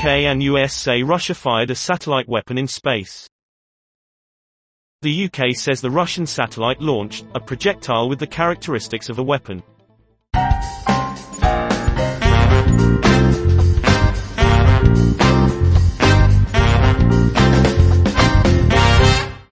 UK and USA say Russia fired a satellite weapon in space. The UK says the Russian satellite launched a projectile with the characteristics of a weapon.